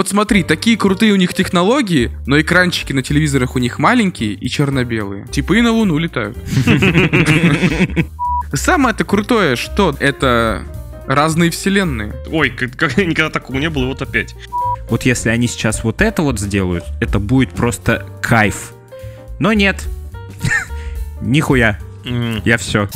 Вот смотри, такие крутые у них технологии, но экранчики на телевизорах у них маленькие и черно-белые. Типа и на Луну летают. Самое-то крутое, что это разные вселенные. Ой, как, как никогда такого не было, вот опять. Вот если они сейчас вот это вот сделают, это будет просто кайф. Но нет. Нихуя. Я все.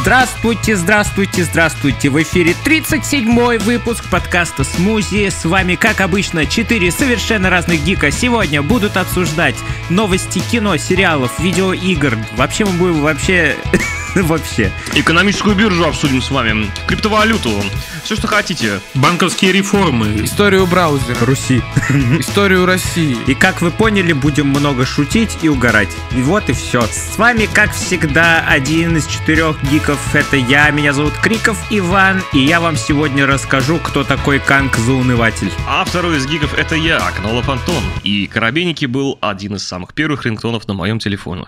Здравствуйте, здравствуйте, здравствуйте. В эфире 37-й выпуск подкаста «Смузи». С вами, как обычно, четыре совершенно разных гика. Сегодня будут обсуждать новости кино, сериалов, видеоигр. Вообще мы будем вообще... Вообще. Экономическую биржу обсудим с вами, криптовалюту, все, что хотите. Банковские реформы. Историю браузера, Руси. историю России. И как вы поняли, будем много шутить и угорать. И вот и все. С вами, как всегда, один из четырех гиков. Это я, меня зовут Криков Иван, и я вам сегодня расскажу, кто такой Канк-зауныватель. А второй из гигов это я, Кнолов Антон. И Коробейники был один из самых первых рингтонов на моем телефоне.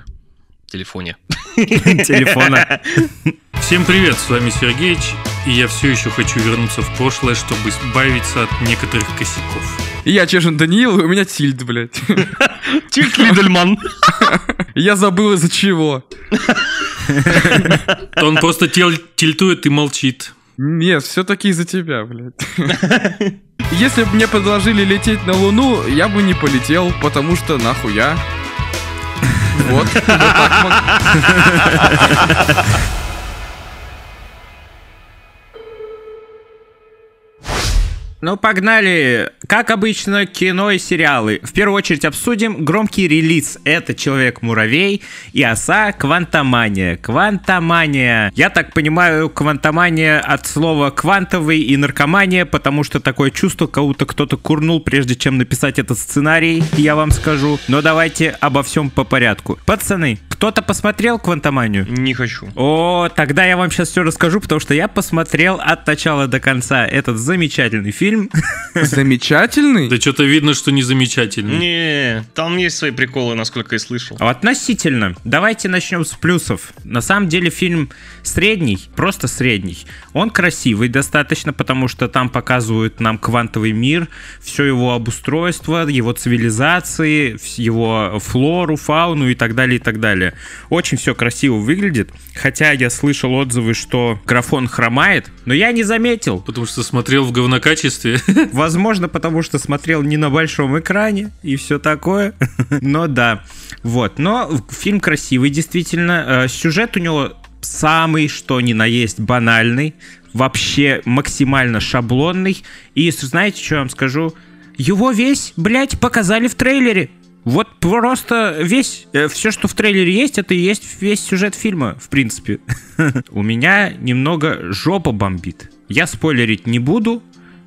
Телефоне. Телефона. Всем привет, с вами Сергеич, и я все еще хочу вернуться в прошлое, чтобы избавиться от некоторых косяков. И Я Чешин Даниил, и у меня тильт, блядь. Тильт Лидельман. Я забыл из-за чего. Он просто тильтует и молчит. Нет, все-таки из-за тебя, блядь. Если бы мне предложили лететь на Луну, я бы не полетел, потому что нахуя. Вот. Ну, погнали. Как обычно, кино и сериалы. В первую очередь обсудим громкий релиз. Это Человек-муравей и Оса Квантомания. Квантомания. Я так понимаю, квантомания от слова квантовый и наркомания, потому что такое чувство, как будто кто-то курнул, прежде чем написать этот сценарий, я вам скажу. Но давайте обо всем по порядку. Пацаны, кто-то посмотрел Квантоманию? Не хочу. О, тогда я вам сейчас все расскажу, потому что я посмотрел от начала до конца этот замечательный фильм. Замечательный. Да что-то видно, что не замечательно. Не, там есть свои приколы, насколько я слышал. Относительно. Давайте начнем с плюсов. На самом деле фильм средний, просто средний. Он красивый достаточно, потому что там показывают нам квантовый мир, все его обустройство, его цивилизации, его флору, фауну и так далее, и так далее. Очень все красиво выглядит, хотя я слышал отзывы, что графон хромает, но я не заметил. Потому что смотрел в говнокачестве. Возможно, потому что смотрел не на большом экране и все такое. Но да. Вот. Но фильм красивый, действительно. Э, Сюжет у него самый, что ни на есть, банальный. Вообще максимально шаблонный. И знаете, что я вам скажу? Его весь, блядь, показали в трейлере. Вот просто весь, все, что в трейлере есть, это и есть весь сюжет фильма, в принципе. У меня немного жопа бомбит. Я спойлерить не буду,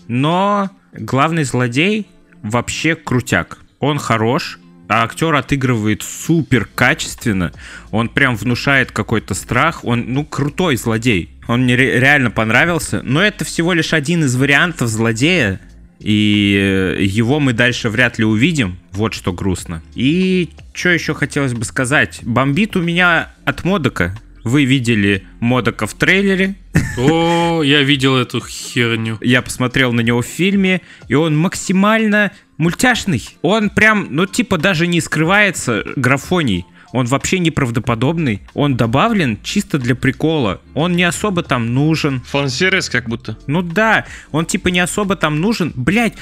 но главный злодей вообще крутяк. Он хорош, а актер отыгрывает супер качественно. Он прям внушает какой-то страх. Он, ну, крутой злодей. Он мне ре- реально понравился. Но это всего лишь один из вариантов злодея. И э, его мы дальше вряд ли увидим. Вот что грустно. И что еще хотелось бы сказать? Бомбит у меня от Модока. Вы видели Модока в трейлере. О, я видел эту херню. Я посмотрел на него в фильме, и он максимально мультяшный. Он прям, ну типа даже не скрывается графоний. Он вообще неправдоподобный. Он добавлен чисто для прикола. Он не особо там нужен. Фан-сервис как будто. Ну да, он типа не особо там нужен. Блять,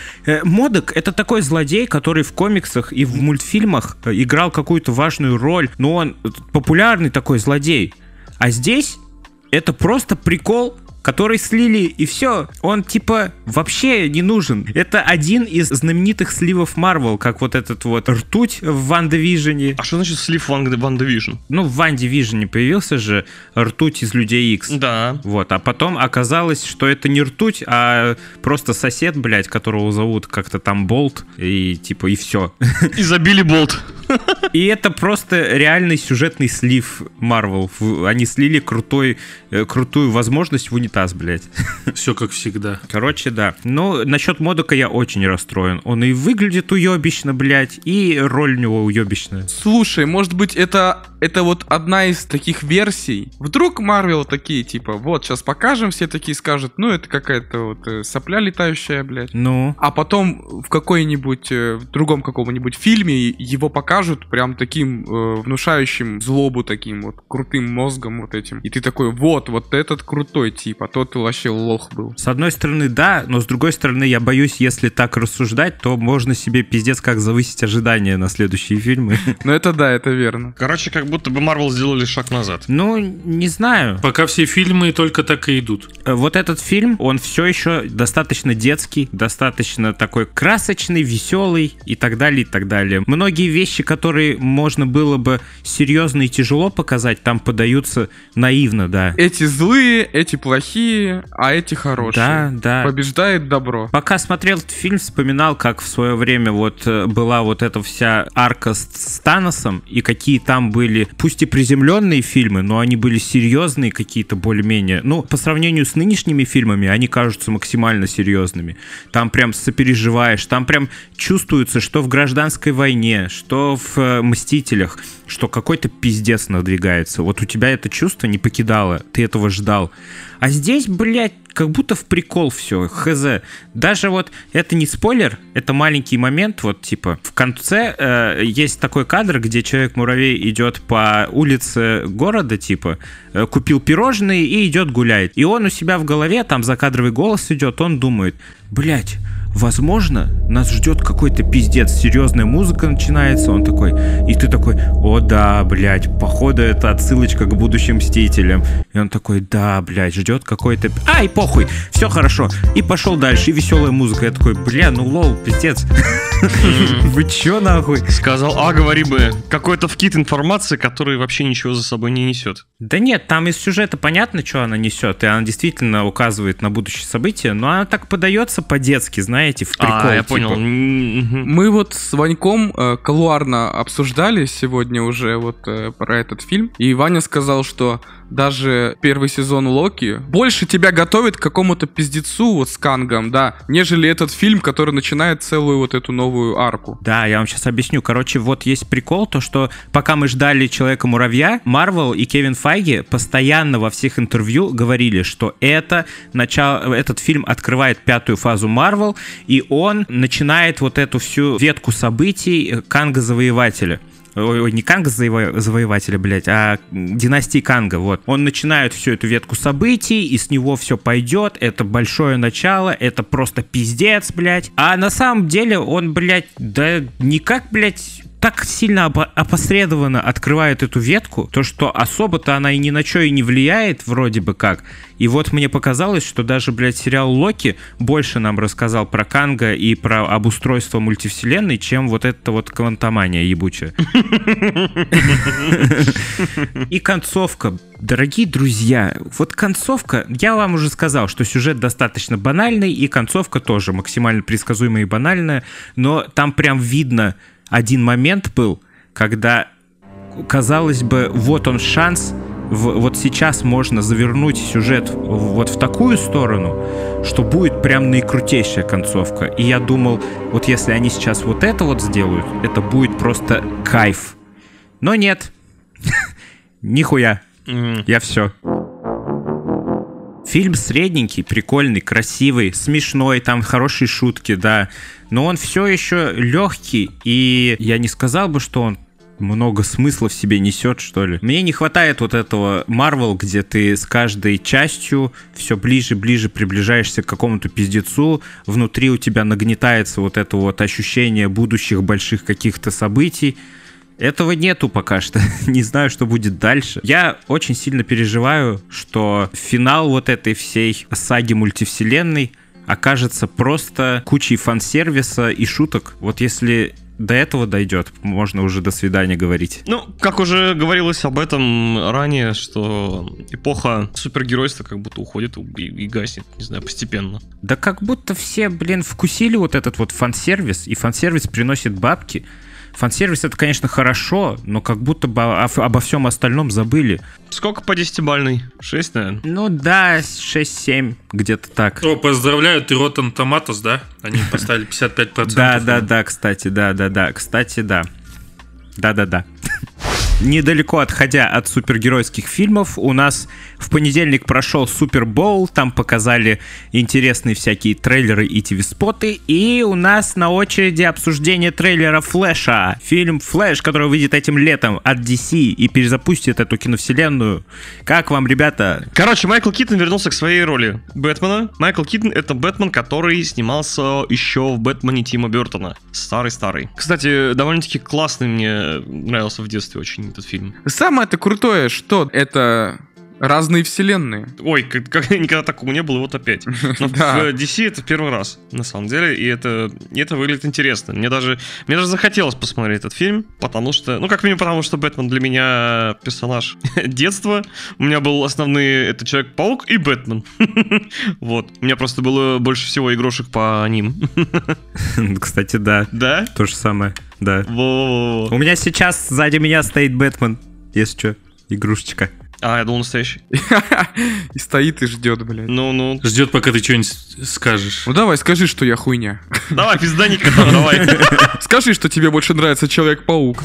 Модок это такой злодей, который в комиксах и в мультфильмах э, играл какую-то важную роль. Но он э, популярный такой злодей. А здесь это просто прикол, который слили, и все. Он типа вообще не нужен. Это один из знаменитых сливов Марвел, как вот этот вот ртуть в Ван Вижене. А что значит слив Ван Ван Division? Ну, в Ван Вижене появился же ртуть из Людей Икс. Да. Вот, а потом оказалось, что это не ртуть, а просто сосед, блядь, которого зовут как-то там Болт, и типа, и все. И забили болт. И это просто реальный сюжетный слив Марвел. Они слили крутой, э, крутую возможность в унитаз, блядь. Все как всегда. Короче, да. Но насчет Модока я очень расстроен. Он и выглядит уебищно, блядь, и роль у него уебищная. Слушай, может быть, это, это вот одна из таких версий. Вдруг Марвел такие, типа, вот, сейчас покажем, все такие скажут, ну, это какая-то вот э, сопля летающая, блядь. Ну, А потом в какой-нибудь, э, в другом каком-нибудь фильме его покажут прям таким э, внушающим злобу таким вот крутым мозгом вот этим. И ты такой, вот, вот этот крутой тип, а тот вообще лох был. с одной стороны, да, но с другой стороны, я боюсь, если так рассуждать, то можно себе пиздец как завысить ожидания на следующие фильмы. Но это да, это верно. Короче, как будто бы Марвел сделали шаг назад. Ну, не знаю. Пока все фильмы только так и идут. Э, Вот этот фильм, он все еще достаточно детский, достаточно такой красочный, веселый и так далее, и так далее. Многие вещи, которые можно было бы серьезно и тяжело показать, там подаются наивно, да. Эти злые, эти плохие, а эти хорошие. Да, да. Побеждает добро. Пока смотрел этот фильм, вспоминал, как в свое время вот э, была вот эта вся арка с, с Таносом, и какие там были, пусть и приземленные фильмы, но они были серьезные какие-то более-менее. Ну, по сравнению с нынешними фильмами, они кажутся максимально серьезными. Там прям сопереживаешь, там прям чувствуется, что в гражданской войне, что в э, Мстителях, что какой-то пиздец надвигается. Вот у тебя это чувство не покидало, ты этого ждал. А здесь, блядь, как будто в прикол все, хз. Даже вот, это не спойлер, это маленький момент, вот типа, в конце э, есть такой кадр, где Человек-муравей идет по улице города, типа, э, купил пирожные и идет гуляет. И он у себя в голове, там закадровый голос идет, он думает, блядь, возможно, нас ждет какой-то пиздец, серьезная музыка начинается, он такой, и ты такой, о да, блядь, походу это отсылочка к будущим Мстителям. И он такой, да, блядь, ждет какой-то... Ай, похуй, все хорошо. И пошел дальше, и веселая музыка. Я такой, бля, ну лол, пиздец. Вы чё нахуй? Сказал, а, говори бы, какой-то вкид информации, который вообще ничего за собой не несет. Да нет, там из сюжета понятно, что она несет, и она действительно указывает на будущее событие, но она так подается по-детски, знаете, в прикол. а, я типа. понял. Мы вот с Ваньком э, колуарно обсуждали сегодня уже вот э, про этот фильм, и Ваня сказал, что даже первый сезон Локи больше тебя готовит к какому-то пиздецу вот с Кангом, да, нежели этот фильм, который начинает целую вот эту новую арку. Да, я вам сейчас объясню. Короче, вот есть прикол, то что пока мы ждали Человека-муравья, Марвел и Кевин Файги постоянно во всех интервью говорили, что это начало, этот фильм открывает пятую фазу Марвел, и он начинает вот эту всю ветку событий Канга-завоевателя. Ой, ой, не Канга заво- завоевателя, блядь, а династии Канга, вот. Он начинает всю эту ветку событий, и с него все пойдет, это большое начало, это просто пиздец, блядь. А на самом деле он, блядь, да никак, блядь, так сильно опосредованно открывает эту ветку, то что особо-то она и ни на что и не влияет, вроде бы как. И вот мне показалось, что даже, блядь, сериал Локи больше нам рассказал про Канга и про обустройство мультивселенной, чем вот эта вот квантомания ебучая. И концовка. Дорогие друзья, вот концовка, я вам уже сказал, что сюжет достаточно банальный, и концовка тоже максимально предсказуемая и банальная, но там прям видно один момент был, когда, казалось бы, вот он шанс, в- вот сейчас можно завернуть сюжет вот в такую сторону, что будет прям наикрутейшая концовка. И я думал, вот если они сейчас вот это вот сделают, это будет просто кайф. Но нет. Нихуя. Я все. Фильм средненький, прикольный, красивый, смешной, там хорошие шутки, да. Но он все еще легкий, и я не сказал бы, что он много смысла в себе несет, что ли. Мне не хватает вот этого Марвел, где ты с каждой частью все ближе ближе приближаешься к какому-то пиздецу, внутри у тебя нагнетается вот это вот ощущение будущих больших каких-то событий. Этого нету пока что. Не знаю, что будет дальше. Я очень сильно переживаю, что финал вот этой всей саги мультивселенной окажется просто кучей фан-сервиса и шуток. Вот если до этого дойдет, можно уже до свидания говорить. Ну, как уже говорилось об этом ранее, что эпоха супергеройства как будто уходит и, и гаснет, не знаю, постепенно. Да как будто все, блин, вкусили вот этот вот фан-сервис, и фан-сервис приносит бабки. Фан-сервис это, конечно, хорошо, но как будто бы обо всем остальном забыли. Сколько по десятибальной? Шесть, наверное. Ну да, 6-7, где-то так. О, поздравляю, ты Rotten Tomatoes, да? Они поставили 55%. Да, да, да, кстати, да, да, да, кстати, да. Да, да, да. Недалеко отходя от супергеройских фильмов, у нас в понедельник прошел Супербоул, там показали интересные всякие трейлеры и ТВ-споты, и у нас на очереди обсуждение трейлера Флэша. Фильм Флэш, который выйдет этим летом от DC и перезапустит эту киновселенную. Как вам, ребята? Короче, Майкл Киттон вернулся к своей роли Бэтмена. Майкл Киттон — это Бэтмен, который снимался еще в Бэтмене Тима Бертона. Старый-старый. Кстати, довольно-таки классный мне нравился в детстве очень этот фильм. Самое-то крутое, что это разные вселенные. Ой, как, как- никогда такого не было, и вот опять. Но Да. в DC это первый раз, на самом деле, и это, и это выглядит интересно. Мне даже, мне даже захотелось посмотреть этот фильм, потому что, ну, как минимум, потому что Бэтмен для меня персонаж детства. У меня был основной, это Человек-паук и Бэтмен. Вот. У меня просто было больше всего игрушек по ним. Кстати, да, Да? то же самое, да. Во-во-во. У меня сейчас сзади меня стоит Бэтмен, если что, игрушечка. А, я думал настоящий. И стоит и ждет, блядь. Ну-ну. Ждет, пока ты что-нибудь скажешь. Ну давай, скажи, что я хуйня. Давай, пизданика там, давай. Скажи, что тебе больше нравится Человек-паук.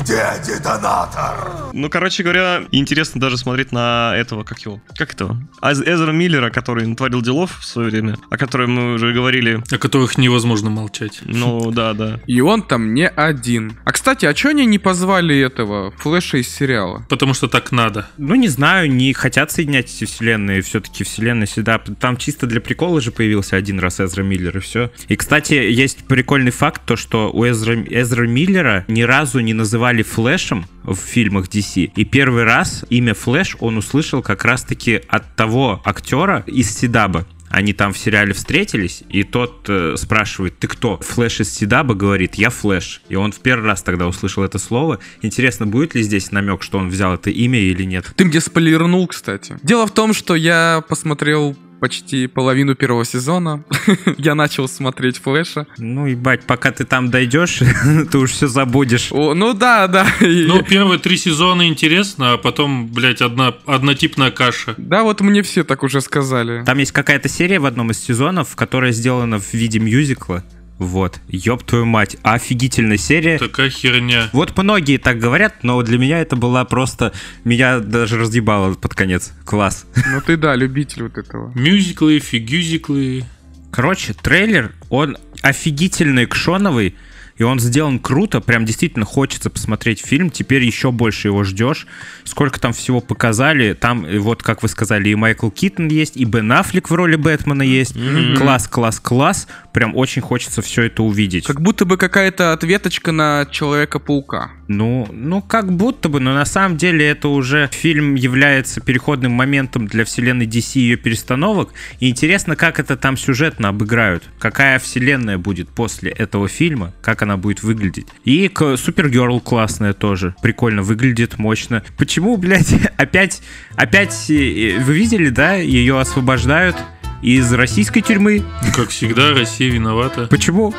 Ну, короче говоря, интересно даже смотреть на этого, как его, как этого, Эзра Миллера, который натворил делов в свое время, о котором мы уже говорили. О которых невозможно молчать. Ну, да, да. И он там не один. А кстати, а чё они не позвали этого Флэша из сериала? Потому что так надо. Ну, не знаю, не хотят соединять эти вселенные. Все-таки вселенная всегда... Там чисто для прикола же появился один раз Эзра Миллер, и все. И, кстати, есть прикольный факт, то, что у Эзра, Эзра Миллера ни разу не называли Флэшем в фильмах DC. И первый раз имя Флэш он услышал как раз-таки от того актера из CW. Они там в сериале встретились, и тот э, спрашивает, ты кто? Флэш из CW говорит, я Флэш. И он в первый раз тогда услышал это слово. Интересно, будет ли здесь намек, что он взял это имя или нет? Ты мне спойлернул, кстати. Дело в том, что я посмотрел почти половину первого сезона. я начал смотреть Флэша. Ну, ебать, пока ты там дойдешь, ты уж все забудешь. О, ну да, да. Ну, первые три сезона интересно, а потом, блядь, одна, однотипная каша. Да, вот мне все так уже сказали. Там есть какая-то серия в одном из сезонов, которая сделана в виде мюзикла. Вот, ёб твою мать, офигительная серия. Такая херня. Вот многие так говорят, но для меня это была просто... Меня даже разъебало под конец. Класс. Ну ты да, любитель вот этого. Мюзиклы, фигюзиклы. Короче, трейлер, он офигительно экшоновый, и он сделан круто, прям действительно хочется посмотреть фильм, теперь еще больше его ждешь. Сколько там всего показали, там, э, вот как вы сказали, и Майкл Киттон есть, и Бен Аффлек в роли Бэтмена есть. Класс, класс, класс. Прям очень хочется все это увидеть. Как будто бы какая-то ответочка на Человека-паука. Ну, ну, как будто бы, но на самом деле это уже фильм является переходным моментом для вселенной DC и ее перестановок. И интересно, как это там сюжетно обыграют. Какая вселенная будет после этого фильма, как она будет выглядеть. И Супергерл классная тоже. Прикольно выглядит, мощно. Почему, блядь, опять, опять, э, вы видели, да, ее освобождают из российской тюрьмы. Как всегда, Россия виновата. Почему?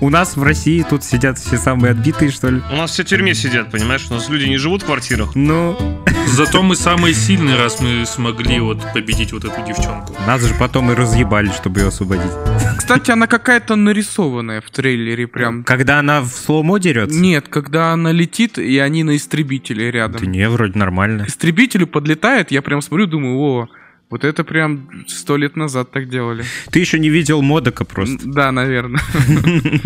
У нас в России тут сидят все самые отбитые, что ли? У нас все в тюрьме сидят, понимаешь? У нас люди не живут в квартирах. Ну, Зато мы самые сильные, раз мы смогли вот победить вот эту девчонку. Нас же потом и разъебали, чтобы ее освободить. Кстати, она какая-то нарисованная в трейлере прям. Когда она в слоумо дерется? Нет, когда она летит, и они на истребителе Да рядом. не, вроде нормально. Истребителю подлетает, я прям смотрю, думаю, о, вот это прям сто лет назад так делали. Ты еще не видел Модока просто. Да, наверное.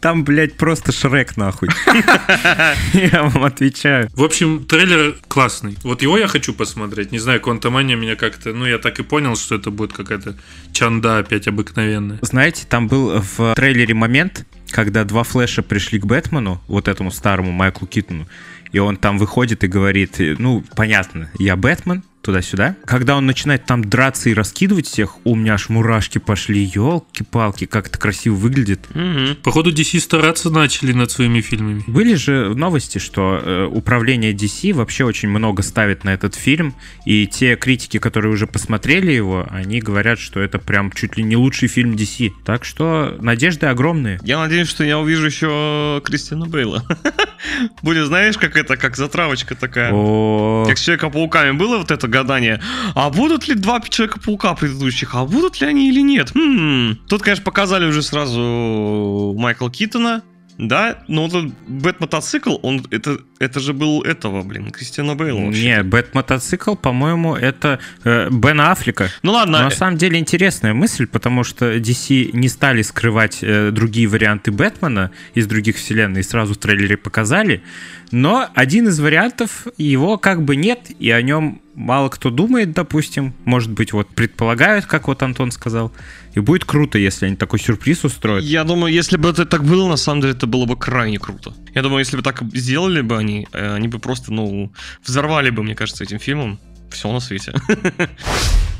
Там, блядь, просто Шрек нахуй. Я вам отвечаю. В общем, трейлер классный. Вот его я хочу посмотреть. Не знаю, Квантомания меня как-то... Ну, я так и понял, что это будет какая-то чанда опять обыкновенная. Знаете, там был в трейлере момент, когда два флеша пришли к Бэтмену, вот этому старому Майклу Киттону, и он там выходит и говорит, ну, понятно, я Бэтмен, туда-сюда. Когда он начинает там драться и раскидывать всех, у меня аж мурашки пошли, елки-палки, как это красиво выглядит. Мгм. Походу, DC стараться начали над своими фильмами. Были же новости, что э, управление DC вообще очень много ставит на этот фильм, и те критики, которые уже посмотрели его, они говорят, что это прям чуть ли не лучший фильм DC. Так что надежды огромные. Я надеюсь, что я увижу еще Кристиана Бейла. Будет, знаешь, как это, как затравочка такая. Как с Человека-пауками было вот это гадание. А будут ли два Человека-паука предыдущих? А будут ли они или нет? Хм. Тут, конечно, показали уже сразу Майкла Китона. Да, но вот этот Бэт-мотоцикл, он, это, это же был этого, блин, Кристиана Бейла. вообще. не, Бэт-мотоцикл, по-моему, это э, Бен Аффлека. Ну ладно, Но на самом деле интересная мысль, потому что DC не стали скрывать э, другие варианты Бэтмена из других вселенной, и сразу в трейлере показали. Но один из вариантов, его как бы нет, и о нем мало кто думает, допустим. Может быть, вот предполагают, как вот Антон сказал. И будет круто, если они такой сюрприз устроят. Я думаю, если бы это так было, на самом деле это было бы крайне круто. Я думаю, если бы так сделали бы они, э, они бы просто, ну, взорвали бы, мне кажется, этим фильмом все на свете.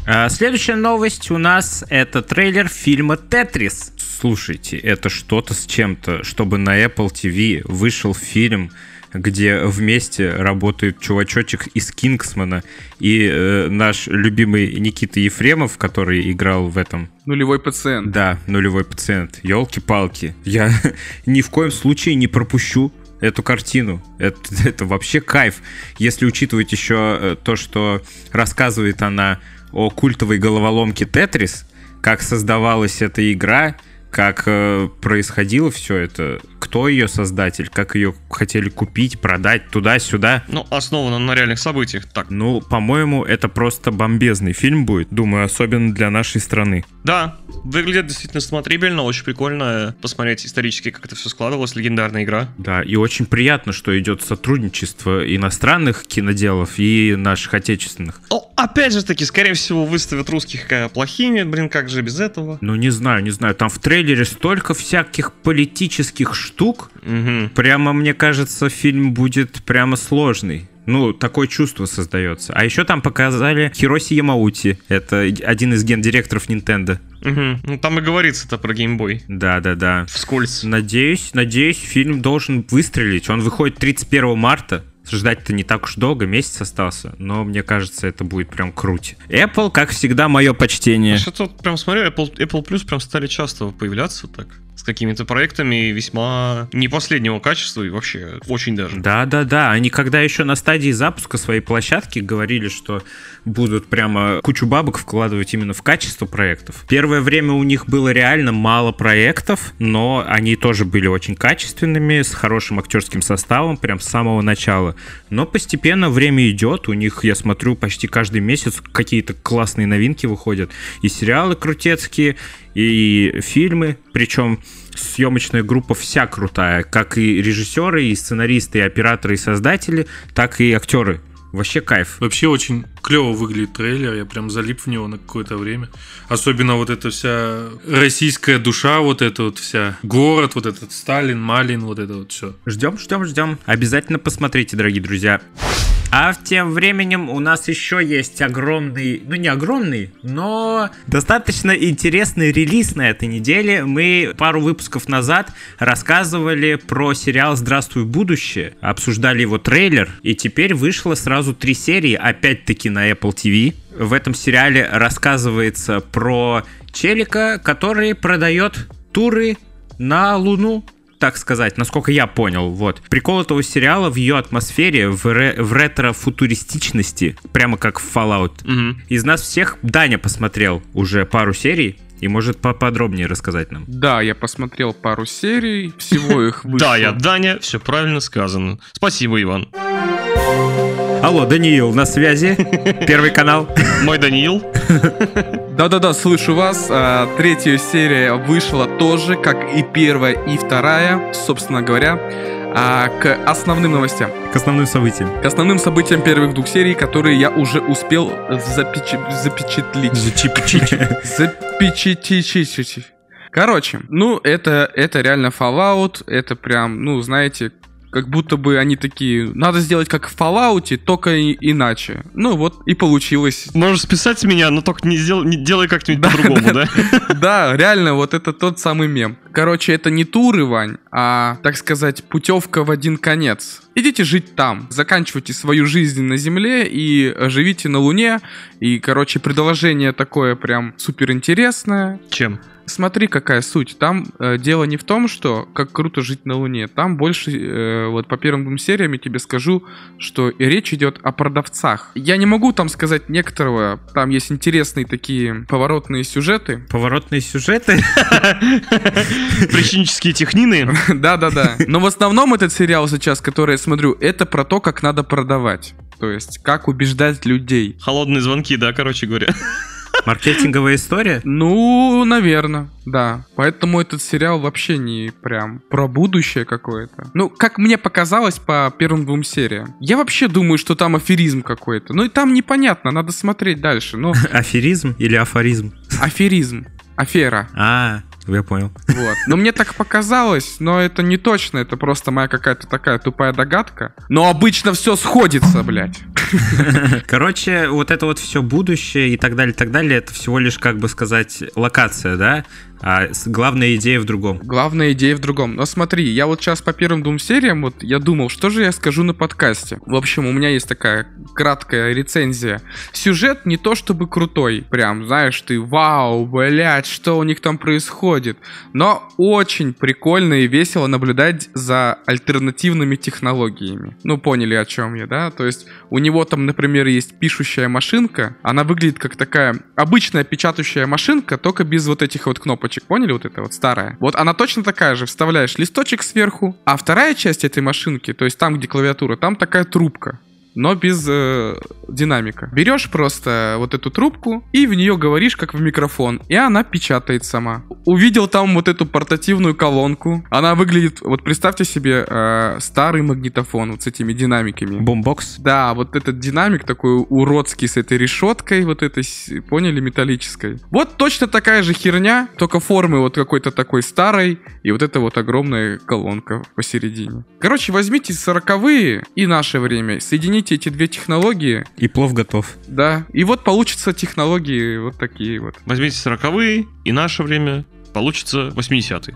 А, следующая новость у нас это трейлер фильма «Тетрис». Слушайте, это что-то с чем-то, чтобы на Apple TV вышел фильм, где вместе работают чувачочек из Кингсмана и э, наш любимый Никита Ефремов, который играл в этом Нулевой пациент. да, нулевой пациент. Елки-палки. Я ни в коем случае не пропущу эту картину. Это, это вообще кайф. Если учитывать еще э, то, что рассказывает она о культовой головоломке Тетрис, как создавалась эта игра, как э, происходило все это, кто ее создатель, как ее хотели купить, продать туда-сюда. Ну, основано на реальных событиях. Так, Ну, по-моему, это просто бомбезный фильм будет, думаю, особенно для нашей страны. да, выглядит действительно смотрибельно, очень прикольно посмотреть исторически, как это все складывалось, легендарная игра. Да, и очень приятно, что идет сотрудничество иностранных киноделов и наших отечественных. Ну, опять же таки, скорее всего, выставят русских э, плохими, блин, как же без этого? Ну, не знаю, не знаю, там в трейлере столько всяких политических штук. Угу. Прямо, мне кажется, фильм будет прямо сложный. Ну, такое чувство создается. А еще там показали Хироси Ямаути. Это один из гендиректоров Nintendo. Угу. Ну, там и говорится-то про геймбой. Да-да-да. Вскользь. Надеюсь, надеюсь, фильм должен выстрелить. Он выходит 31 марта. Ждать-то не так уж долго, месяц остался, но мне кажется, это будет прям круть. Apple, как всегда, мое почтение. Что тут прям смотрю, Apple, Apple Plus прям стали часто появляться так, с какими-то проектами весьма не последнего качества и вообще очень даже. Да-да-да, они когда еще на стадии запуска своей площадки говорили, что будут прямо кучу бабок вкладывать именно в качество проектов. Первое время у них было реально мало проектов, но они тоже были очень качественными, с хорошим актерским составом, прям с самого начала. Но постепенно время идет, у них, я смотрю, почти каждый месяц какие-то классные новинки выходят. И сериалы крутецкие, и фильмы, причем съемочная группа вся крутая, как и режиссеры, и сценаристы, и операторы, и создатели, так и актеры. Вообще кайф. Вообще очень клево выглядит трейлер, я прям залип в него на какое-то время. Особенно вот эта вся российская душа, вот эта вот вся, город, вот этот Сталин, Малин, вот это вот все. Ждем, ждем, ждем. Обязательно посмотрите, дорогие друзья. А тем временем у нас еще есть огромный, ну не огромный, но достаточно интересный релиз на этой неделе. Мы пару выпусков назад рассказывали про сериал «Здравствуй, будущее», обсуждали его трейлер, и теперь вышло сразу три серии, опять-таки на Apple TV. В этом сериале рассказывается про челика, который продает туры на Луну так сказать, насколько я понял. Вот. Прикол этого сериала в ее атмосфере, в, ре- в ретро-футуристичности, прямо как в Fallout. Мгм. Из нас всех Даня посмотрел уже пару серий и может поподробнее рассказать нам. Да, я посмотрел пару серий, всего их вышло. Да, я Даня, все правильно сказано. Спасибо, Иван. Алло, Даниил, на связи? Первый канал. Мой Даниил. Да-да-да, слышу вас. А, Третья серия вышла тоже, как и первая, и вторая, собственно говоря, а, к основным новостям. К основным событиям. К основным событиям первых двух серий, которые я уже успел запечи- запечатлить. Запечатлить. Короче, ну, это, это реально Fallout, это прям, ну, знаете, как будто бы они такие, надо сделать как в Fallout, только и- иначе. Ну, вот и получилось. Можешь списать меня, но только не, сделай, не делай как-нибудь по-другому, да? Да, реально, вот это тот самый мем. Короче, это не туры, Вань, а, так сказать, путевка в один конец. Идите жить там, заканчивайте свою жизнь на Земле и живите на Луне. И, короче, предложение такое прям супер интересное. Чем? Смотри, какая суть. Там э, дело не в том, что как круто жить на Луне. Там больше, э, вот по первым двум сериям я тебе скажу, что речь идет о продавцах. Я не могу там сказать некоторого. Там есть интересные такие поворотные сюжеты. Поворотные сюжеты? Причинические технины. Да-да-да. Но в основном этот сериал сейчас, который я смотрю, это про то, как надо продавать. То есть, как убеждать людей. Холодные звонки, да, короче говоря. Маркетинговая история? Ну, наверное, да. Поэтому этот сериал вообще не прям про будущее какое-то. Ну, как мне показалось по первым двум сериям. Я вообще думаю, что там аферизм какой-то. Ну и там непонятно, надо смотреть дальше. Но Аферизм или афоризм? аферизм. Афера. А, я понял. Вот. Но мне так показалось, но это не точно, это просто моя какая-то такая тупая догадка. Но обычно все сходится, блядь. Короче, вот это вот все будущее и так далее, так далее, это всего лишь, как бы сказать, локация, да? А главная идея в другом. Главная идея в другом. Но смотри, я вот сейчас по первым двум сериям, вот я думал, что же я скажу на подкасте. В общем, у меня есть такая краткая рецензия. Сюжет не то чтобы крутой, прям, знаешь, ты, вау, блядь, что у них там происходит. Но очень прикольно и весело наблюдать за альтернативными технологиями. Ну, поняли, о чем я, да? То есть у него там, например, есть пишущая машинка. Она выглядит как такая обычная печатающая машинка, только без вот этих вот кнопочек. Поняли? Вот это вот старая. Вот она точно такая же. Вставляешь листочек сверху. А вторая часть этой машинки, то есть там, где клавиатура, там такая трубка но без э, динамика. Берешь просто вот эту трубку и в нее говоришь как в микрофон, и она печатает сама. Увидел там вот эту портативную колонку. Она выглядит, вот представьте себе э, старый магнитофон вот с этими динамиками. Бомбокс? Да, вот этот динамик такой уродский с этой решеткой, вот этой, поняли, металлической. Вот точно такая же херня, только формы вот какой-то такой старой, и вот эта вот огромная колонка посередине. Короче, возьмите сороковые и наше время, соедините эти две технологии, И плов готов. да, и вот получатся технологии вот такие вот. Возьмите сороковые и наше время. Получится 80-й.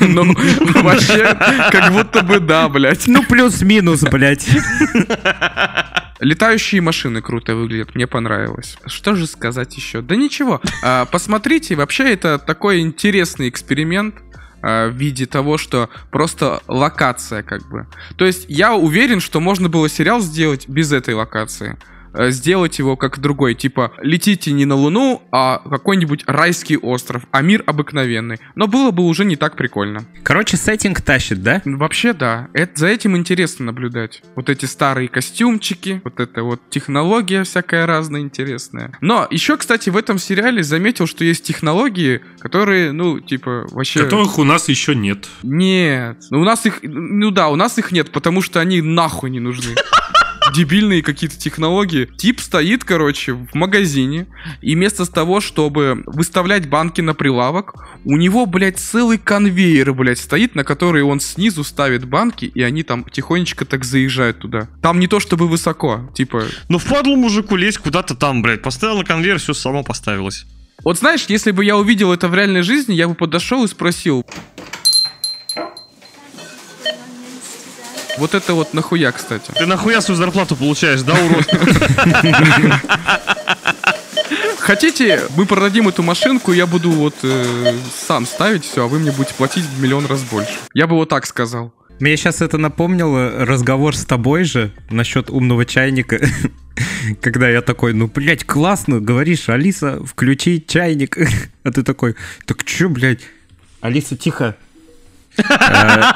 Ну, вообще, как будто бы да, блядь. Ну, плюс-минус, блядь. Летающие машины круто выглядят, мне понравилось. Что же сказать еще? Да ничего. А, посмотрите, вообще это такой интересный эксперимент в виде того, что просто локация как бы. То есть я уверен, что можно было сериал сделать без этой локации. Э, Сделать его как другой, типа летите не на Луну, а какой-нибудь райский остров, а мир обыкновенный. Но было бы уже не так прикольно. Короче, сеттинг тащит, да? Вообще, да. Это, за этим интересно наблюдать. Вот эти старые костюмчики, вот эта вот технология всякая разная интересная. Но еще, кстати, в этом сериале заметил, что есть технологии, которые, ну, типа, вообще... Которых у нас еще нет. Нет. Ну, у нас их... Ну да, у нас их нет, потому что они нахуй не нужны. Дебильные какие-то технологии. Тип стоит, короче, в магазине, и вместо того, чтобы выставлять банки на прилавок, у него, блядь, целый конвейер, блядь, стоит, на который он снизу ставит банки, и они там тихонечко так заезжают туда. Там не то чтобы высоко, типа... Ну, впадлу мужику лезть куда-то там, блядь. Поставил на конвейер, все само поставилось. Вот знаешь, если бы я увидел это в реальной жизни, я бы подошел и спросил... Вот это вот нахуя, кстати? Ты нахуя свою зарплату получаешь, да, урод? Хотите, мы продадим эту машинку, я буду вот э, сам ставить все, а вы мне будете платить в миллион раз больше. Я бы вот так сказал. Мне сейчас это напомнило разговор с тобой же насчет умного чайника. Когда я такой, ну, блядь, классно, говоришь, Алиса, включи чайник. А ты такой, так чё, блядь? Алиса, тихо. А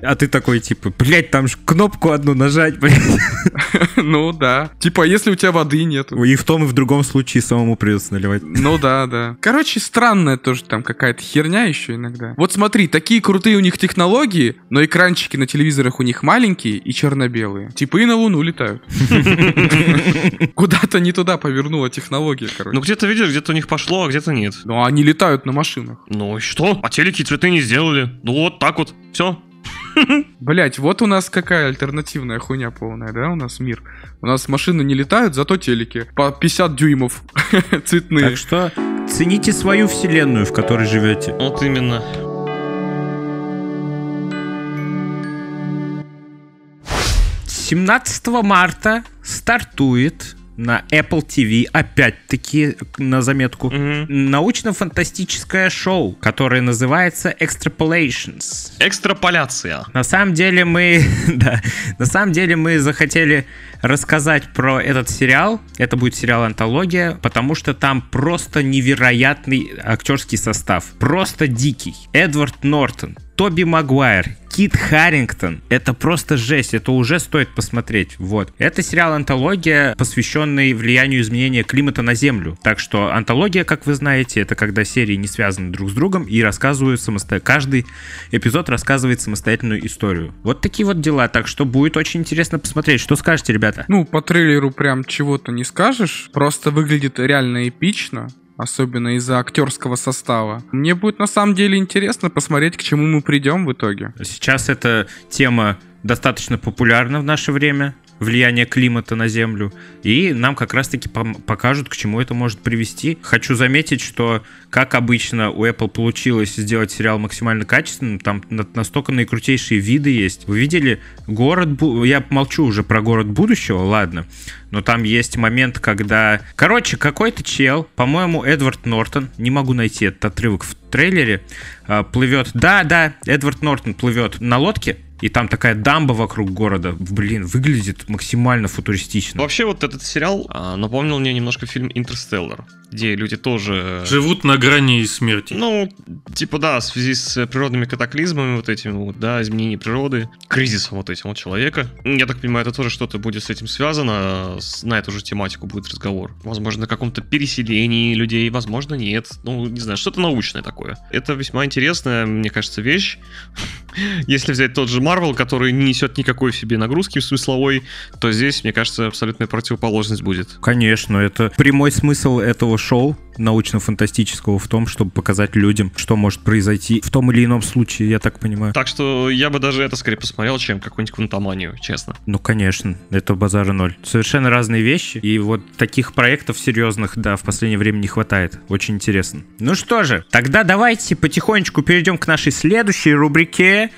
а ты такой, типа, блядь, там ж кнопку одну нажать, блядь. Ну да. Типа, если у тебя воды нету. И в том, и в другом случае самому придется наливать. Ну да, да. Короче, странная тоже там какая-то херня еще иногда. Вот смотри, такие крутые у них технологии, но экранчики на телевизорах у них маленькие и черно-белые. Типа и на Луну летают. Куда-то не туда повернула технология, короче. Ну, где-то видишь, где-то у них пошло, а где-то нет. Ну они летают на машинах. Ну и что? А телеки цветы не сделали. Ну вот так вот. Все. Блять, вот у нас какая альтернативная хуйня полная, да, у нас мир. У нас машины не летают, зато телеки. По 50 дюймов цветные. Так что цените свою вселенную, в которой живете. Вот именно. С 17 марта стартует на Apple TV, опять-таки на заметку, Мгм. научно-фантастическое шоу, которое называется Extrapolations. Экстраполяция. На самом деле мы, да, на самом деле мы захотели рассказать про этот сериал. Это будет сериал антология, потому что там просто невероятный актерский состав, просто дикий. Эдвард Нортон, Тоби Магуайр, Кит Харрингтон. Это просто жесть, это уже стоит посмотреть. Вот. Это сериал антология, посвященный влиянию изменения климата на Землю. Так что антология, как вы знаете, это когда серии не связаны друг с другом и рассказывают самостоятельно. Каждый эпизод рассказывает самостоятельную историю. Вот такие вот дела. Так что будет очень интересно посмотреть. Что скажете, ребята? Ну, по трейлеру прям чего-то не скажешь. Просто выглядит реально эпично. Особенно из-за актерского состава. Мне будет на самом деле интересно посмотреть, к чему мы придем в итоге. Сейчас эта тема достаточно популярна в наше время влияние климата на Землю, и нам как раз-таки покажут, к чему это может привести. Хочу заметить, что, как обычно, у Apple получилось сделать сериал максимально качественным, там на- настолько наикрутейшие виды есть. Вы видели город... Я молчу уже про город будущего, ладно, но там есть момент, когда... Короче, какой-то чел, по-моему, Эдвард Нортон, не могу найти этот отрывок в трейлере, а, плывет... Да, да, Эдвард Нортон плывет на лодке, и там такая дамба вокруг города. Блин, выглядит максимально футуристично. Вообще вот этот сериал а, напомнил мне немножко фильм «Интерстеллар», где люди тоже... Живут на грани смерти. Ну, типа, да, в связи с природными катаклизмами вот этими вот, да, изменением природы, кризисом вот этим вот человека. Я так понимаю, это тоже что-то будет с этим связано, на эту же тематику будет разговор. Возможно, на каком-то переселении людей, возможно, нет. Ну, не знаю, что-то научное такое. Это весьма интересная, мне кажется, вещь. Если взять тот же Марвел, который не несет никакой в себе нагрузки смысловой, то здесь, мне кажется, абсолютная противоположность будет. Конечно, это прямой смысл этого шоу научно-фантастического в том, чтобы показать людям, что может произойти в том или ином случае, я так понимаю. Так что я бы даже это скорее посмотрел, чем какую-нибудь квантоманию, честно. Ну, конечно, это базара ноль. Совершенно разные вещи, и вот таких проектов серьезных, да, в последнее время не хватает. Очень интересно. Ну что же, тогда давайте потихонечку перейдем к нашей следующей рубрике.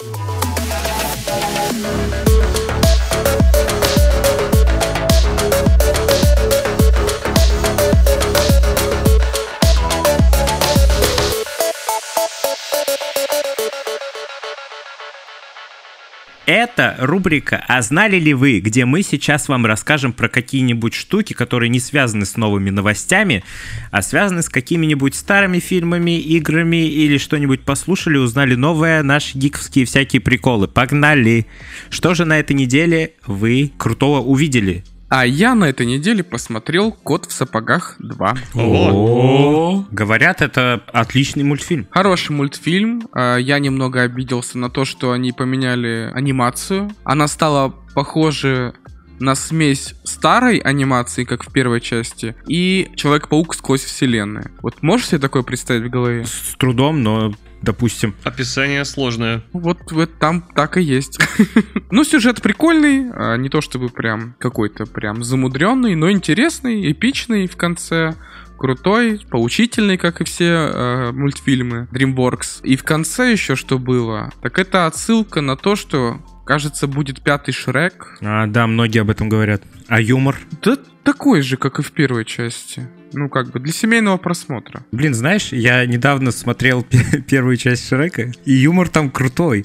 Это рубрика «А знали ли вы?», где мы сейчас вам расскажем про какие-нибудь штуки, которые не связаны с новыми новостями, а связаны с какими-нибудь старыми фильмами, играми или что-нибудь послушали, узнали новое, наши гиковские всякие приколы. Погнали! Что же на этой неделе вы крутого увидели? А я на этой неделе посмотрел «Кот в сапогах 2». О, Говорят, это отличный мультфильм. Хороший мультфильм. А, Я немного обиделся на то, что они поменяли анимацию. Она стала похожа на смесь старой анимации, как в первой части, и Человек-паук сквозь вселенную. Вот можешь себе такое представить в голове? С трудом, но допустим. Описание сложное. Вот, вот там так и есть. ну, сюжет прикольный, а, не то чтобы прям какой-то прям замудренный, но интересный, эпичный в конце. Крутой, поучительный, как и все э, мультфильмы DreamWorks. И в конце еще что было, так это отсылка на то, что, кажется, будет пятый Шрек. А, да, многие об этом говорят. А юмор? Да такой же, как и в первой части. Ну, как бы для семейного просмотра. Блин, знаешь, я недавно смотрел пе- первую часть Шрека, и юмор там крутой.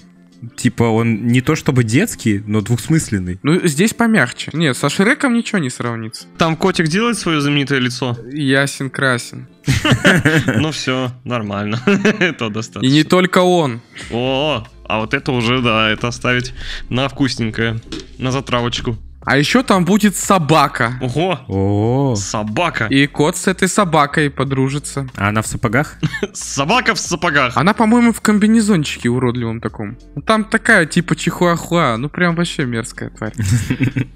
Типа, он не то чтобы детский, но двухсмысленный. Ну, здесь помягче. Нет, со Шреком ничего не сравнится. Там котик делает свое знаменитое лицо. Ясен красен. Ну все, нормально. Это И достаточно. не только он. О, а вот это уже, да, это оставить на вкусненькое, на затравочку. А еще там будет собака. Ого, О, собака. И кот с этой собакой подружится. а она в сапогах? Собака в сапогах. Она, по-моему, в комбинезончике уродливом таком. Ну, Там такая, типа, чихуахуа. Ну, прям вообще мерзкая тварь.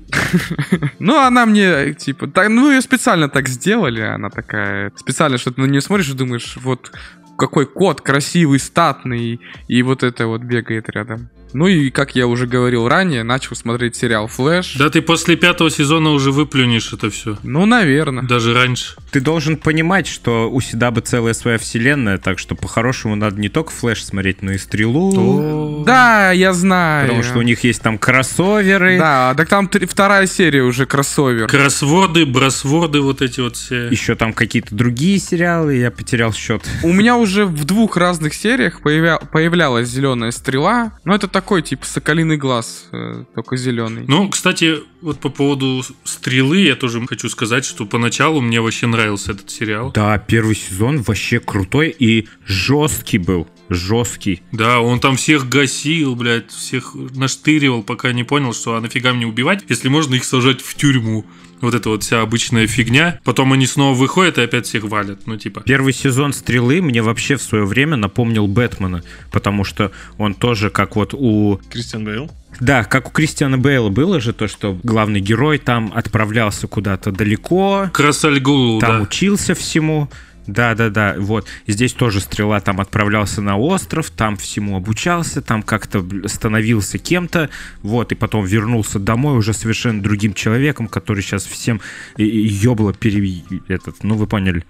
Ну, она мне, типа, так, ну, ее специально так сделали. Она такая, специально, что ты на нее смотришь и думаешь, вот, какой кот красивый, статный, и вот это вот бегает рядом. Ну и, как я уже говорил ранее, начал смотреть сериал «Флэш». Да ты после пятого сезона уже выплюнешь это все. Ну, наверное. Даже раньше. Ты должен понимать, что у Седаба целая своя вселенная, так что по-хорошему надо не только Флэш смотреть, но и Стрелу. Да, я знаю. Потому что у них есть там кроссоверы. Да, так там вторая серия уже кроссовер. Кроссворды, бросворды, вот эти вот все. Еще там какие-то другие сериалы, я потерял счет. У меня уже в двух разных сериях появлялась зеленая стрела. Но это такой, типа, соколиный глаз, э, только зеленый. Ну, кстати, вот по поводу стрелы я тоже хочу сказать, что поначалу мне вообще нравился этот сериал. Да, первый сезон вообще крутой и жесткий был. Жесткий. Да, он там всех гасил, блядь, всех наштыривал, пока не понял, что а нафига мне убивать, если можно их сажать в тюрьму. Вот это вот вся обычная фигня. Потом они снова выходят и опять всех валят. Ну, типа. Первый сезон «Стрелы» мне вообще в свое время напомнил Бэтмена, потому что он тоже как вот у... Кристиан Бейл. Да, как у Кристиана Бейла было же то, что главный герой там отправлялся куда-то далеко, Красальгулу, там да. учился всему. Да, да, да, вот. И Здесь тоже стрела там отправлялся на остров, там всему обучался, там как-то становился кем-то, вот, и потом вернулся домой уже совершенно другим человеком, который сейчас всем ёбло пере... этот, ну вы поняли.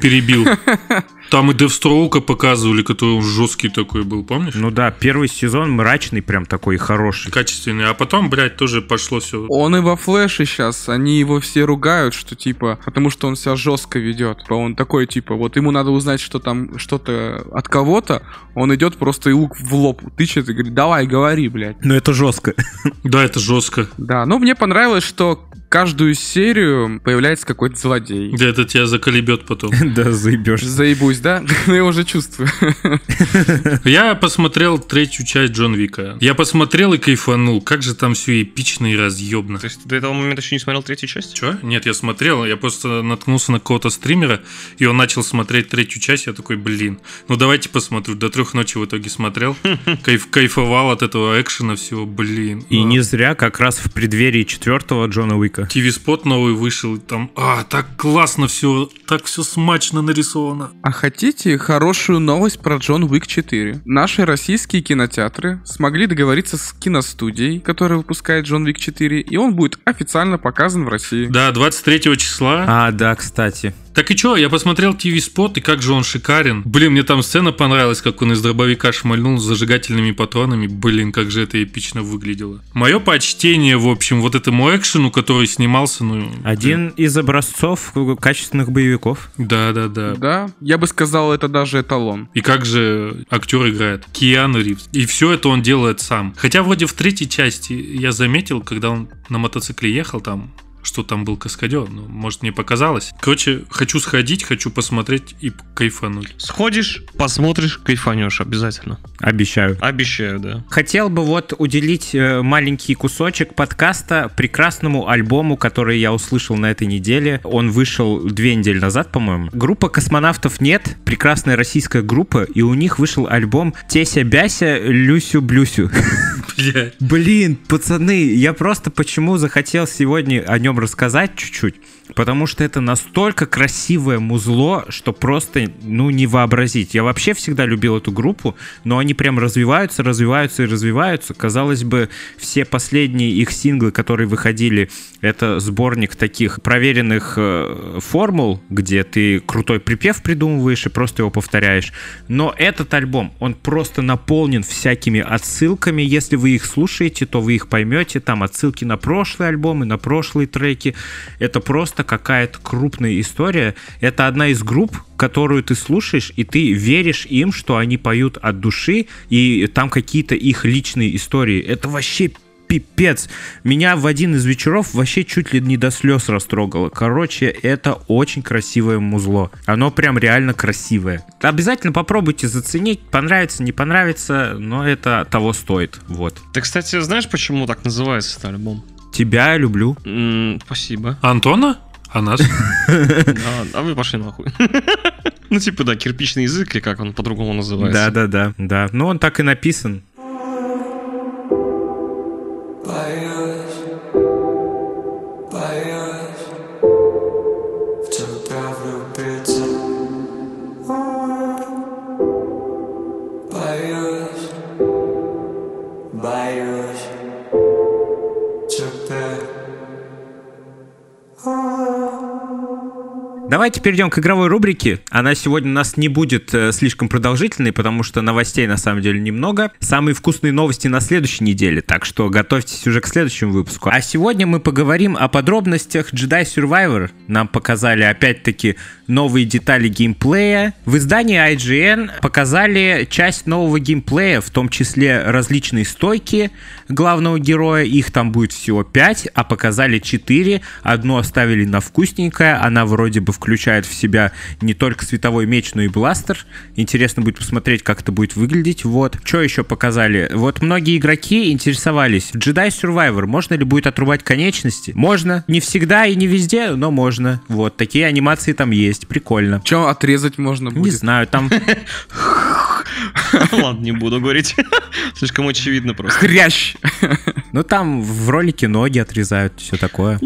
Перебил. Там и Девстроука показывали, который он жесткий такой был, помнишь? Ну да, первый сезон мрачный, прям такой хороший. Качественный. А потом, блядь, тоже пошло все. Он и во флеше сейчас, они его все ругают, что типа, потому что он себя жестко ведет. Он такой, типа, вот ему надо узнать, что там что-то от кого-то, он идет просто и лук в лоб тычет и говорит, давай, говори, блядь. Но это жестко. Да, это жестко. Да, но мне понравилось, что каждую серию появляется какой-то злодей. Да это тебя заколебет потом. Да, заебешь. Заебусь, да? Ну, я уже чувствую. Я посмотрел третью часть Джон Вика. Я посмотрел и кайфанул. Как же там все эпично и разъебно. То есть ты до этого момента еще не смотрел третью часть? Че? Нет, я смотрел, я просто наткнулся на какого-то стримера, и он начал смотреть третью часть, я такой, блин, ну давайте посмотрю. До трех ночи в итоге смотрел, Кайф, кайфовал от этого экшена всего, блин. И А. не зря как раз в преддверии четвертого Джона Уика. ТВ-спот новый вышел, и там, а, так классно все, так все смачно нарисовано. А хотите хорошую новость про Джон Уик 4? Наши российские кинотеатры смогли договориться с киностудией, которая выпускает Джон Уик 4, и он будет официально показан в России. Да, 23 числа. А, да, кстати. Так и чё, я посмотрел ТВ-спот, и как же он шикарен. Блин, мне там сцена понравилась, как он из дробовика шмальнул с зажигательными патронами. Блин, как же это эпично выглядело. Мое почтение, в общем, вот этому экшену, который снимался, ну... Один из образцов качественных боевиков. Да-да-да. Да, я бы сказал, это даже эталон. И как же актер играет? Киану Ривз. И все это он делает сам. Хотя вроде в третьей части я заметил, когда он на мотоцикле ехал там, что там был каскадер. Ну, может, мне показалось. Короче, хочу сходить, хочу посмотреть и кайфануть. Сходишь, посмотришь, кайфанешь обязательно. Обещаю. Обещаю, да. Хотел бы вот уделить э, маленький кусочек подкаста прекрасному альбому, который я услышал на этой неделе. Он вышел две недели назад, по-моему. Группа космонавтов нет, прекрасная российская группа, и у них вышел альбом Теся Бяся Люсю Блюсю. Блин, пацаны, я просто почему захотел сегодня о нем рассказать чуть-чуть. Потому что это настолько красивое музло, что просто, ну, не вообразить. Я вообще всегда любил эту группу, но они прям развиваются, развиваются и развиваются. Казалось бы, все последние их синглы, которые выходили, это сборник таких проверенных э, формул, где ты крутой припев придумываешь и просто его повторяешь. Но этот альбом, он просто наполнен всякими отсылками. Если вы их слушаете, то вы их поймете. Там отсылки на прошлые альбомы, на прошлые треки. Это просто какая-то крупная история. Это одна из групп, которую ты слушаешь, и ты веришь им, что они поют от души, и там какие-то их личные истории. Это вообще пипец. Меня в один из вечеров вообще чуть ли не до слез растрогало. Короче, это очень красивое музло. Оно прям реально красивое. Обязательно попробуйте заценить. Понравится, не понравится, но это того стоит. Вот. Ты, кстати, знаешь, почему так называется этот альбом? Тебя люблю. М, Спасибо. Антона? А нас? А а вы пошли нахуй. Ну, типа, да, кирпичный язык, или как он по-другому называется. Да-да-да. Да. Ну, он так и написан. Давайте перейдем к игровой рубрике. Она сегодня у нас не будет э, слишком продолжительной, потому что новостей на самом деле немного. Самые вкусные новости на следующей неделе, так что готовьтесь уже к следующему выпуску. А сегодня мы поговорим о подробностях Jedi Survivor. Нам показали опять-таки новые детали геймплея. В издании IGN показали часть нового геймплея, в том числе различные стойки главного героя. Их там будет всего 5, а показали 4. Одну оставили на вкусненькое. Она вроде бы включает в себя не только световой меч, но и бластер. Интересно будет посмотреть, как это будет выглядеть. Вот. Что еще показали? Вот многие игроки интересовались. Jedi Survivor, можно ли будет отрубать конечности? Можно. Не всегда и не везде, но можно. Вот. Такие анимации там есть. Прикольно. Че отрезать можно Не будет? знаю, там Ладно, не буду говорить. Слишком очевидно просто. Хрящ! Ну там в ролике ноги отрезают, все такое.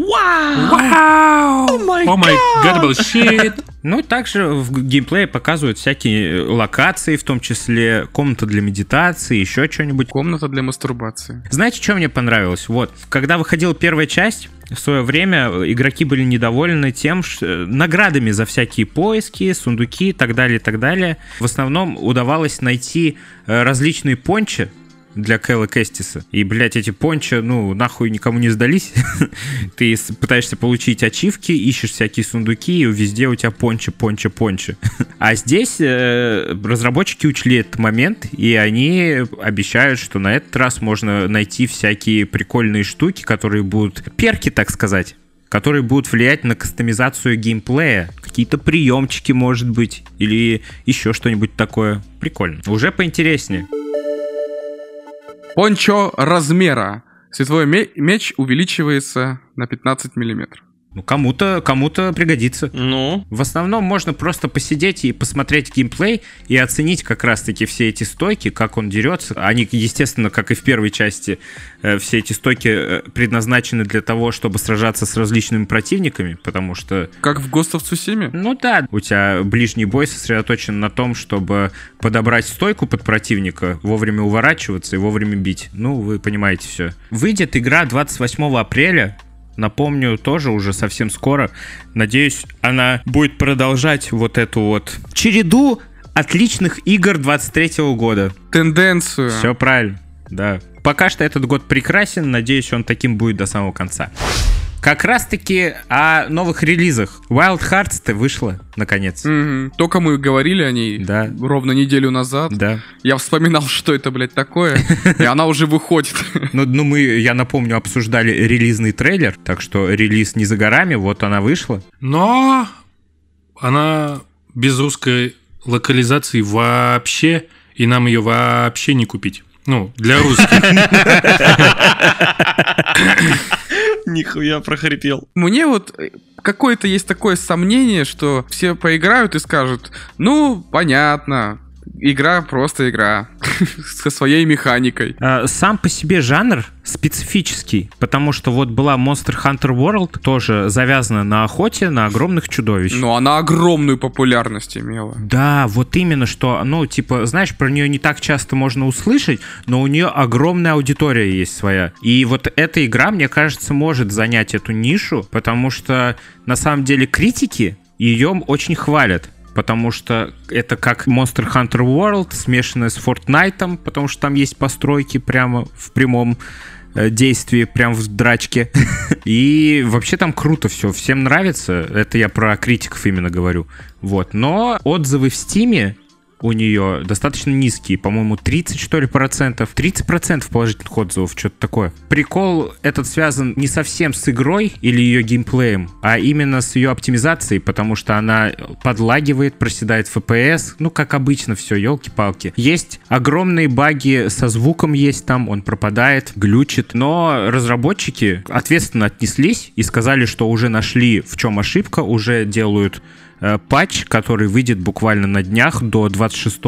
О май гад, shit. Ну, также в геймплее показывают всякие локации, в том числе комната для медитации, еще что-нибудь. Комната для мастурбации. Знаете, что мне понравилось? Вот, когда выходила первая часть, в свое время игроки были недовольны тем, что наградами за всякие поиски, сундуки и так далее, и так далее. В основном удавалось найти э, различные пончи, для Кэлла Кэстиса. И, блядь, эти понча, ну, нахуй никому не сдались. Ты пытаешься получить ачивки, ищешь всякие сундуки, и везде у тебя понча, понча, понча. А здесь э, разработчики учли этот момент, и они обещают, что на этот раз можно найти всякие прикольные штуки, которые будут... Перки, так сказать которые будут влиять на кастомизацию геймплея. Какие-то приемчики, может быть, или еще что-нибудь такое. Прикольно. Уже поинтереснее. Пончо размера. Световой ме- меч увеличивается на 15 миллиметров. Ну, кому-то, кому-то пригодится. Ну, В основном можно просто посидеть и посмотреть геймплей и оценить как раз-таки все эти стойки, как он дерется. Они, естественно, как и в первой части, э, все эти стойки э, предназначены для того, чтобы сражаться с различными противниками, потому что Как в Ghost of Tsushima? ну да, у тебя ближний бой сосредоточен на том, чтобы подобрать стойку под противника, вовремя уворачиваться и вовремя бить. Ну, вы понимаете все. Выйдет игра 28 апреля. Напомню, тоже уже совсем скоро. Надеюсь, она будет продолжать вот эту вот череду отличных игр 23 года. Тенденцию. Все правильно, да. Пока что этот год прекрасен, надеюсь, он таким будет до самого конца. Как раз-таки о новых релизах. Wild Hearts-то вышла, наконец. Мгм. Только мы говорили о ней Да. ровно неделю назад. Да. Я вспоминал, что это, блядь, такое, и она уже выходит. Ну, ну, мы, я напомню, обсуждали релизный трейлер, так что релиз не за горами, вот она вышла. Но она без русской локализации вообще, и нам ее вообще не купить. Ну, для русских. нихуя прохрипел. Мне вот э, какое-то есть такое сомнение, что все поиграют и скажут, ну, понятно, игра просто игра, со своей механикой. А, Сам по себе жанр специфический, потому что вот была Monster Hunter World, тоже завязана на охоте на огромных чудовищ. Но она огромную популярность имела. Да, вот именно что, ну, типа, знаешь, про нее не так часто можно услышать, но у нее огромная аудитория есть своя. И вот эта игра, мне кажется, может занять эту нишу, потому что на самом деле критики ее очень хвалят. Потому что это как Monster Hunter World, смешанное с Fortnite, потому что там есть постройки прямо в прямом э, действии, прям в драчке. И вообще там круто все, всем нравится. Это я про критиков именно говорю. Вот. Но отзывы в Стиме у нее достаточно низкие, по-моему, 30 что ли процентов, 30 процентов положительных отзывов, что-то такое. Прикол этот связан не совсем с игрой или ее геймплеем, а именно с ее оптимизацией, потому что она подлагивает, проседает FPS, ну, как обычно все, елки-палки. Есть огромные баги со звуком есть там, он пропадает, глючит, но разработчики ответственно отнеслись и сказали, что уже нашли, в чем ошибка, уже делают патч, который выйдет буквально на днях. До 26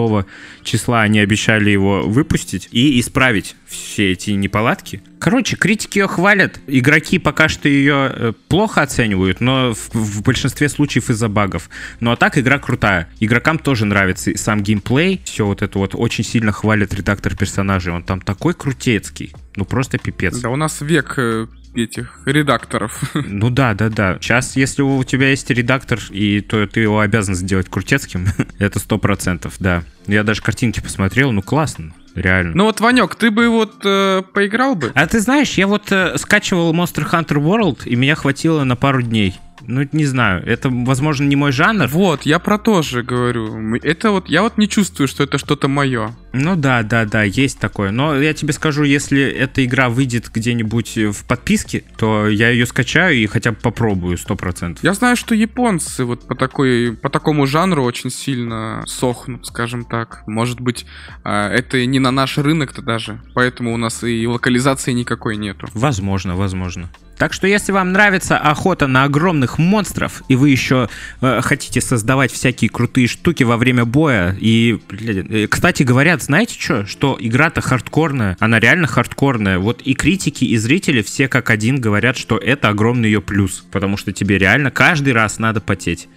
числа они обещали его выпустить и исправить все эти неполадки. Короче, критики ее хвалят, игроки пока что ее э, плохо оценивают, но в, в большинстве случаев из-за багов. Ну а так игра крутая. Игрокам тоже нравится сам геймплей, все вот это вот очень сильно хвалит редактор персонажей. Он там такой крутецкий. Ну просто пипец. Да у нас век э, этих редакторов. Ну да, да, да. Сейчас, если у тебя есть редактор, и то ты его обязан сделать крутецким, это сто процентов, да. Я даже картинки посмотрел, ну классно, реально. Ну вот, Ванек, ты бы вот э, поиграл бы? А ты знаешь, я вот э, скачивал Monster Hunter World, и меня хватило на пару дней. Ну, не знаю, это, возможно, не мой жанр. Вот, я про то же говорю. Это вот, я вот не чувствую, что это что-то мое. Ну да, да, да, есть такое. Но я тебе скажу, если эта игра выйдет где-нибудь в подписке, то я ее скачаю и хотя бы попробую, сто процентов. Я знаю, что японцы вот по такой, по такому жанру очень сильно сохнут, скажем так. Может быть, а, это не на наш рынок-то даже, поэтому у нас и локализации никакой нету. Возможно, возможно. Так что, если вам нравится охота на огромных монстров, и вы еще э, хотите создавать всякие крутые штуки во время боя, и, блядь, э, кстати, говорят, знаете что, что игра-то хардкорная, она реально хардкорная. Вот и критики, и зрители все как один говорят, что это огромный ее плюс, потому что тебе реально каждый раз надо потеть.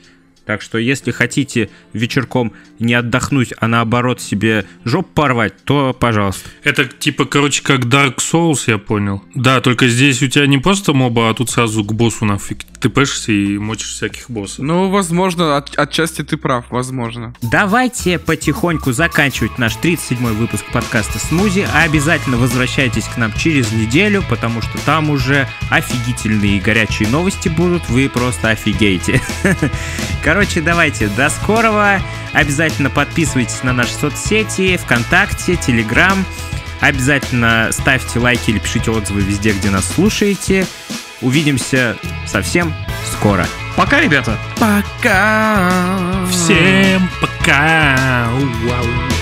Так что, если хотите вечерком не отдохнуть, а наоборот себе жоп порвать, то пожалуйста. Это типа, короче, как Dark Souls, я понял. Да, только здесь у тебя не просто моба, а тут сразу к боссу нафиг. Ты пэшься и мочишь всяких боссов. Ну, возможно, от- отчасти ты прав, возможно. Давайте потихоньку заканчивать наш 37-й выпуск подкаста «Смузи», а обязательно возвращайтесь к нам через неделю, потому что там уже офигительные горячие новости будут, вы просто офигеете. Короче, давайте, до скорого, обязательно подписывайтесь на наши соцсети, ВКонтакте, Телеграм, обязательно ставьте лайки или пишите отзывы везде, где нас слушаете. Увидимся совсем скоро. Пока, ребята! Пока! Всем пока! Вау.